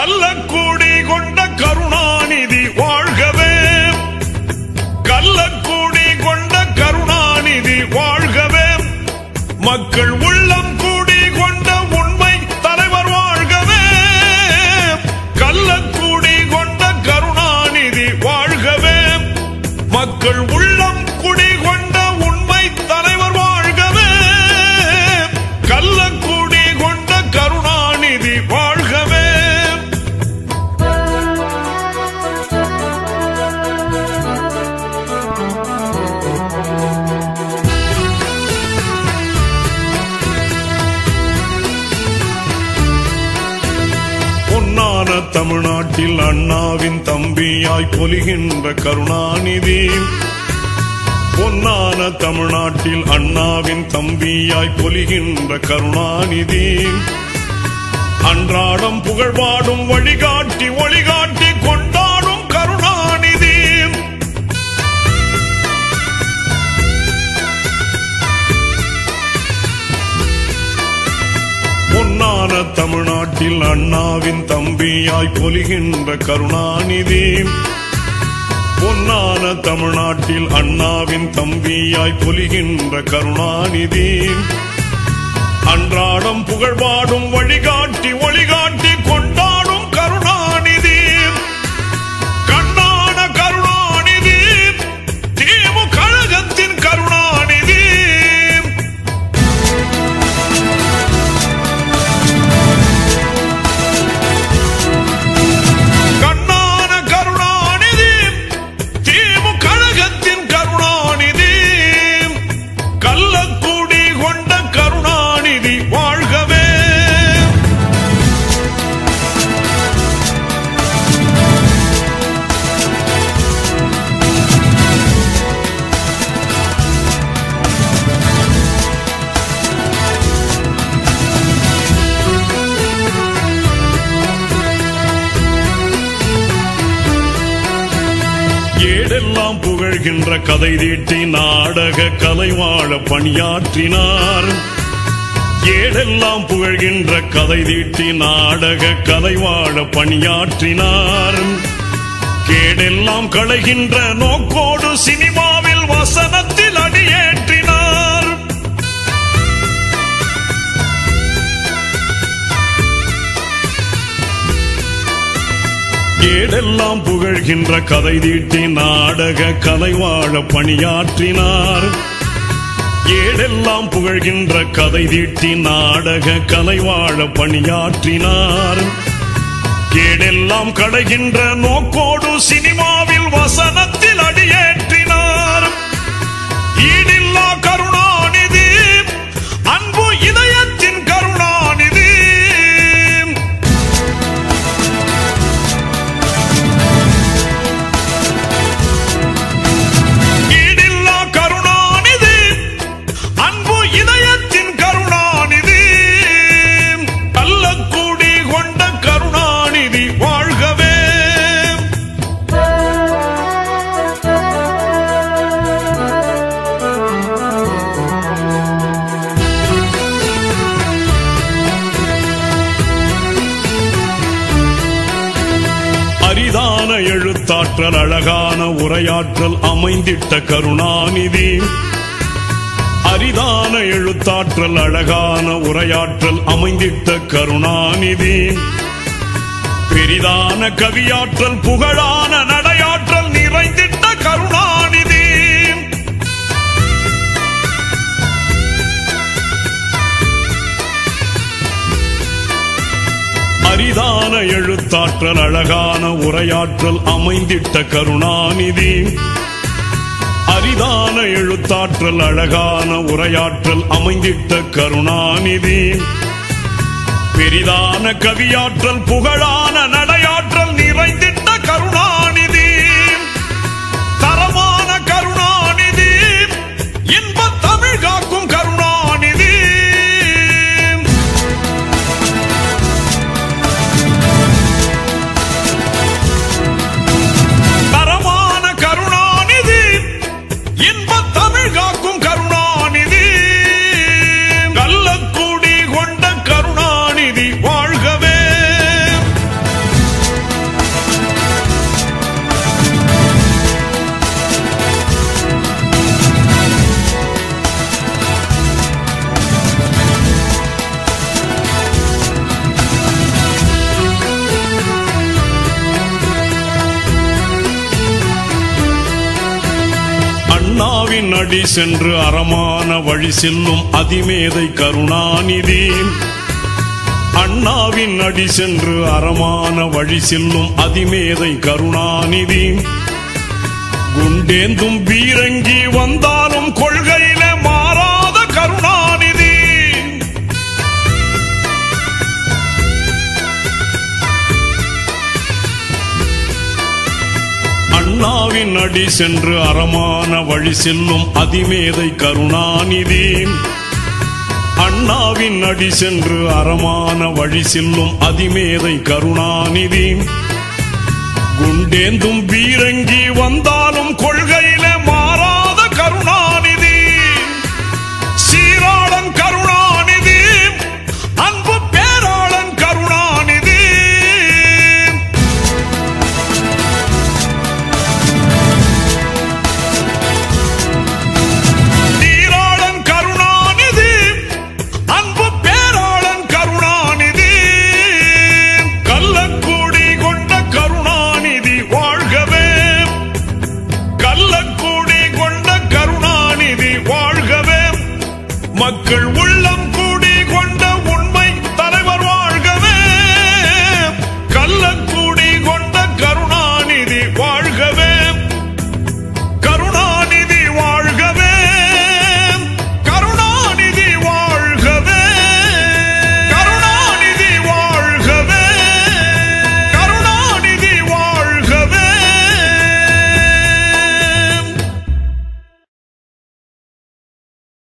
கள்ளக்கூடி கொண்ட கருணாநிதி வாழ்கவே. கள்ளக்கூடி கொண்ட கருணாநிதி வாழ்கவே. மக்கள் உள்ளம் கூடி கொண்ட உண்மை தலைவர் வாழ்கவே. கள்ளக்கூடி கொண்ட கருணாநிதி வாழ்கவே. மக்கள் உள்ளம் தமிழ்நாட்டில் அண்ணாவின் தம்பியாய் பொலிகின்ற கருணாநிதி. பொன்னான தமிழ்நாட்டில் அண்ணாவின் தம்பியாய் பொலிகின்ற கருணாநிதி. அன்றாடம் புகழ்பாடும் வழிகாட்டி அண்ணாவின் தம்பியாய் பொலிகின்ற கருணாநிதி. பொன்னான தமிழ்நாட்டில் அண்ணாவின் தம்பியாய் பொலிகின்ற கருணாநிதி. அன்றாடம் புகழ்பாடும் வழிகாட்டி ஒளிகாட்டி எல்லாம் புகழ்கின்ற கதை தீட்டி நாடக கலைவாழ பணியாற்றினார். ஏடெல்லாம் புகழ்கின்ற கதை தீட்டி நாடக கலைவாழ பணியாற்றினார். கேடெல்லாம் களைகின்ற நோக்கோடு சினிமாவில் வசனத்தில் ஏடெல்லாம் புகழ்கின்ற கதை தீட்டி நாடக கலைவாழ பணியாற்றினார். ஏடெல்லாம் புகழ்கின்ற கதை தீட்டி நாடக கலைவாழ பணியாற்றினார். ஏடெல்லாம் கடைகின்ற நோக்கோடு சினிமாவில் வசனத்தில் அடியேற்றினார். ஈடில்லா எழுத்தாற்றல் அழகான உரையாற்றல் அமைந்திட்ட கருணாநிதி. அரிதான எழுத்தாற்றல் அழகான உரையாற்றல் அமைந்திட்ட கருணாநிதி. பெரிதான கவியாற்றல் புகழான நடையாற்றல் நிறைந்திட்ட ஆற்றல் அழகான உரையாற்றல் அமைந்திட்ட கருணாநிதி. அரிதான எழுத்தாற்றல் அழகான உரையாற்றல் அமைந்திட்ட கருணாநிதி. பெரிதான கவியாற்றல் புகழான நடையாற்றல் அடி சென்று அறமான வழி செல்லும் அதிமேதை கருணாநிதி. அண்ணாவின் அடி சென்று அறமான வழி செல்லும் அதிமேதை கருணாநிதி. குண்டேந்தும் பீரங்கி வந்தாலும் கொள்கையில் அண்ணாவின் அடி சென்று அறமான வழி செல்லும் அதிமேதை கருணாநிதி. அண்ணாவின் அடி சென்று அறமான வழி செல்லும் அதிமேதை கருணாநிதி. குண்டேந்தும் பீரங்கி வந்தாலும் கொள்கையில